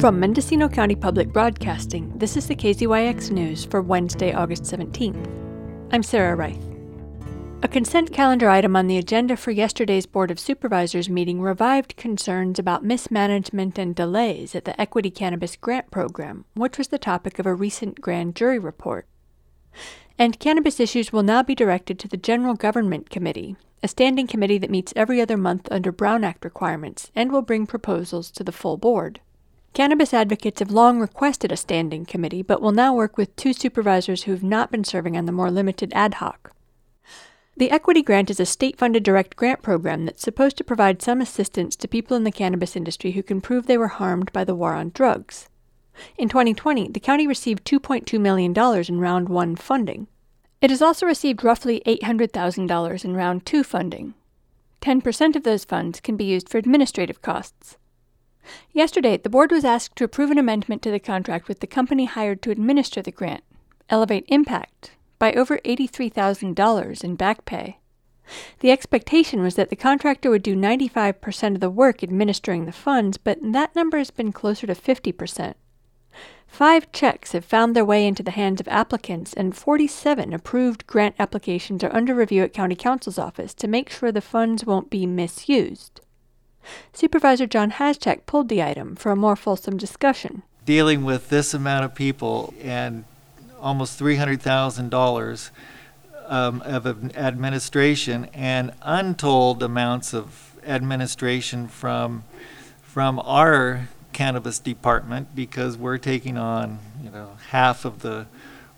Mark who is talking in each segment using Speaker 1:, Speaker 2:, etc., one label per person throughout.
Speaker 1: From Mendocino County Public Broadcasting, this is the KZYX News for Wednesday, August 17th. I'm Sarah Reith. A consent calendar item on the agenda for yesterday's Board of Supervisors meeting revived concerns about mismanagement and delays at the Equity Cannabis Grant Program, which was the topic of a recent grand jury report. And cannabis issues will now be directed to the General Government Committee, a standing committee that meets every other month under Brown Act requirements and will bring proposals to the full board. Cannabis advocates have long requested a standing committee, but will now work with two supervisors who have not been serving on the more limited ad hoc. The Equity Grant is a state funded direct grant program that's supposed to provide some assistance to people in the cannabis industry who can prove they were harmed by the war on drugs. In 2020, the county received $2.2 million in Round 1 funding. It has also received roughly $800,000 in Round 2 funding. 10% of those funds can be used for administrative costs. Yesterday, the board was asked to approve an amendment to the contract with the company hired to administer the grant, Elevate Impact, by over $83,000 in back pay. The expectation was that the contractor would do 95% of the work administering the funds, but that number has been closer to 50%. Five checks have found their way into the hands of applicants, and 47 approved grant applications are under review at County Counsel's office to make sure the funds won't be misused. Supervisor John Haschak pulled the item for a more fulsome discussion.
Speaker 2: Dealing with this amount of people and almost $300,000 um, of administration and untold amounts of administration from from our cannabis department because we're taking on you know half of the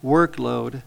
Speaker 2: workload.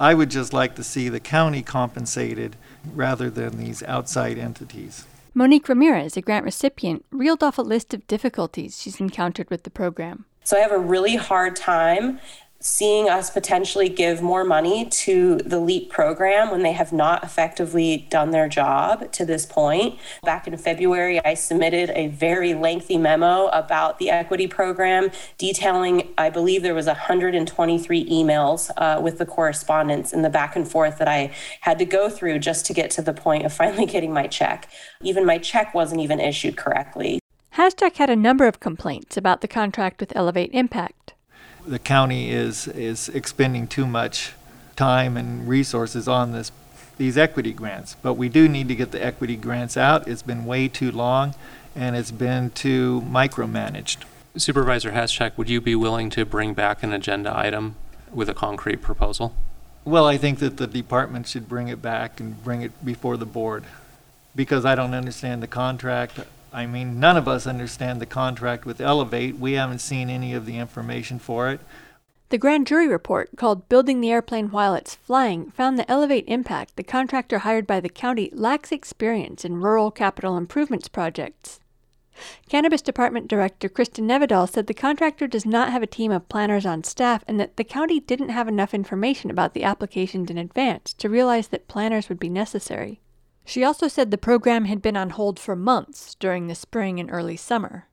Speaker 2: I would just like to see the county compensated rather than these outside entities.
Speaker 1: Monique Ramirez, a grant recipient, reeled off a list of difficulties she's encountered with the program.
Speaker 3: So I have a really hard time seeing us potentially give more money to the LEAP program when they have not effectively done their job to this point. Back in February, I submitted a very lengthy memo about the equity program, detailing, I believe there was 123 emails uh, with the correspondence and the back and forth that I had to go through just to get to the point of finally getting my check. Even my check wasn't even issued correctly.
Speaker 1: Haschak had a number of complaints about the contract with Elevate Impact
Speaker 2: the county is is expending too much time and resources on this these equity grants. But we do need to get the equity grants out. It's been way too long and it's been too micromanaged.
Speaker 4: Supervisor Haschak, would you be willing to bring back an agenda item with a concrete proposal?
Speaker 2: Well, I think that the department should bring it back and bring it before the board because I don't understand the contract. I mean, none of us understand the contract with Elevate. We haven't seen any of the information for it.
Speaker 1: The grand jury report, called Building the Airplane While It's Flying, found that Elevate Impact, the contractor hired by the county, lacks experience in rural capital improvements projects. Cannabis Department Director Kristen Nevedal said the contractor does not have a team of planners on staff and that the county didn't have enough information about the applications in advance to realize that planners would be necessary. She also said the program had been on hold for months during the spring and early summer.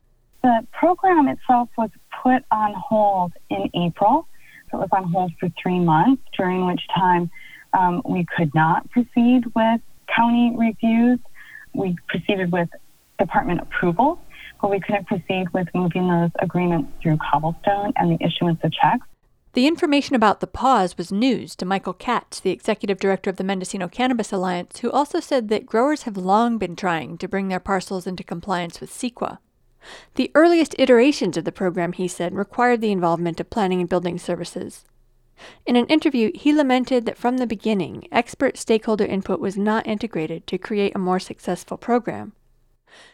Speaker 5: The program itself was put on hold in April. So it was on hold for three months, during which time um, we could not proceed with county reviews. We proceeded with department approval, but we couldn't proceed with moving those agreements through Cobblestone and the issuance of checks.
Speaker 1: The information about the pause was news to Michael Katz, the executive director of the Mendocino Cannabis Alliance, who also said that growers have long been trying to bring their parcels into compliance with CEQA. The earliest iterations of the program, he said, required the involvement of planning and building services. In an interview, he lamented that from the beginning, expert stakeholder input was not integrated to create a more successful program.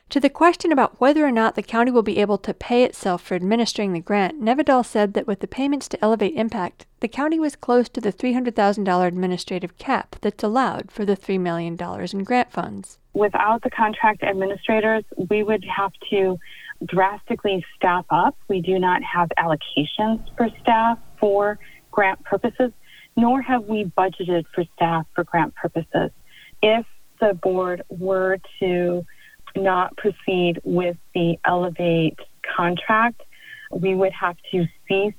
Speaker 1: To the question about whether or not the county will be able to pay itself for administering the grant, Nevedal said that with the payments to Elevate Impact, the county was close to the $300,000 administrative cap that's allowed for the $3 million in grant funds.
Speaker 5: Without the contract administrators, we would have to drastically staff up. We do not have allocations for staff for grant purposes, nor have we budgeted for staff for grant purposes. If the board were to not proceed with the Elevate contract, we would have to cease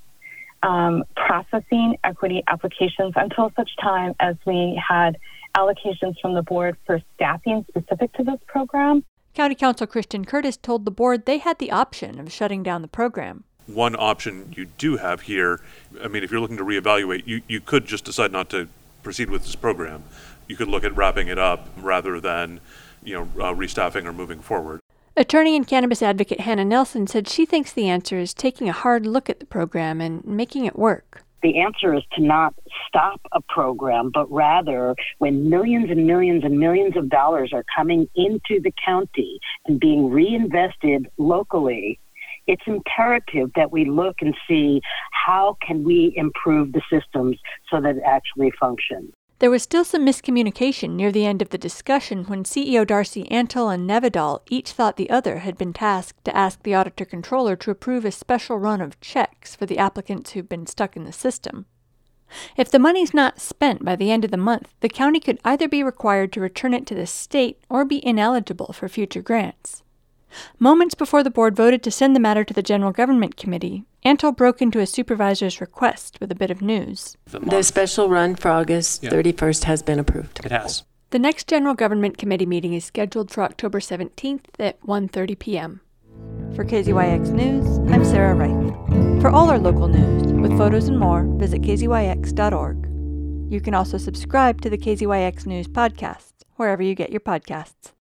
Speaker 5: um, processing equity applications until such time as we had allocations from the board for staffing specific to this program.
Speaker 1: County Counsel Christian Curtis told the board they had the option of shutting down the program.
Speaker 6: One option you do have here, I mean, if you're looking to reevaluate, you, you could just decide not to proceed with this program. You could look at wrapping it up rather than, you know, uh, restaffing or moving forward.
Speaker 1: Attorney and cannabis advocate Hannah Nelson said she thinks the answer is taking a hard look at the program and making it work.
Speaker 7: The answer is to not stop a program, but rather when millions and millions and millions of dollars are coming into the county and being reinvested locally, it's imperative that we look and see how can we improve the systems so that it actually functions.
Speaker 1: There was still some miscommunication near the end of the discussion when CEO Darcy Antle and Nevedal each thought the other had been tasked to ask the auditor controller to approve a special run of checks for the applicants who've been stuck in the system. If the money's not spent by the end of the month, the county could either be required to return it to the state or be ineligible for future grants. Moments before the board voted to send the matter to the General Government Committee, Antle broke into a supervisor's request with a bit of news.
Speaker 4: The
Speaker 8: The special run for August
Speaker 4: Yeah.
Speaker 8: 31st has been approved.
Speaker 4: It has.
Speaker 1: The next General Government Committee meeting is scheduled for October 17th at 1:30 p.m. For KZYX News, I'm Sarah Reith. For all our local news, with photos and more, visit kzyx.org. You can also subscribe to the KZYX News podcast, wherever you get your podcasts.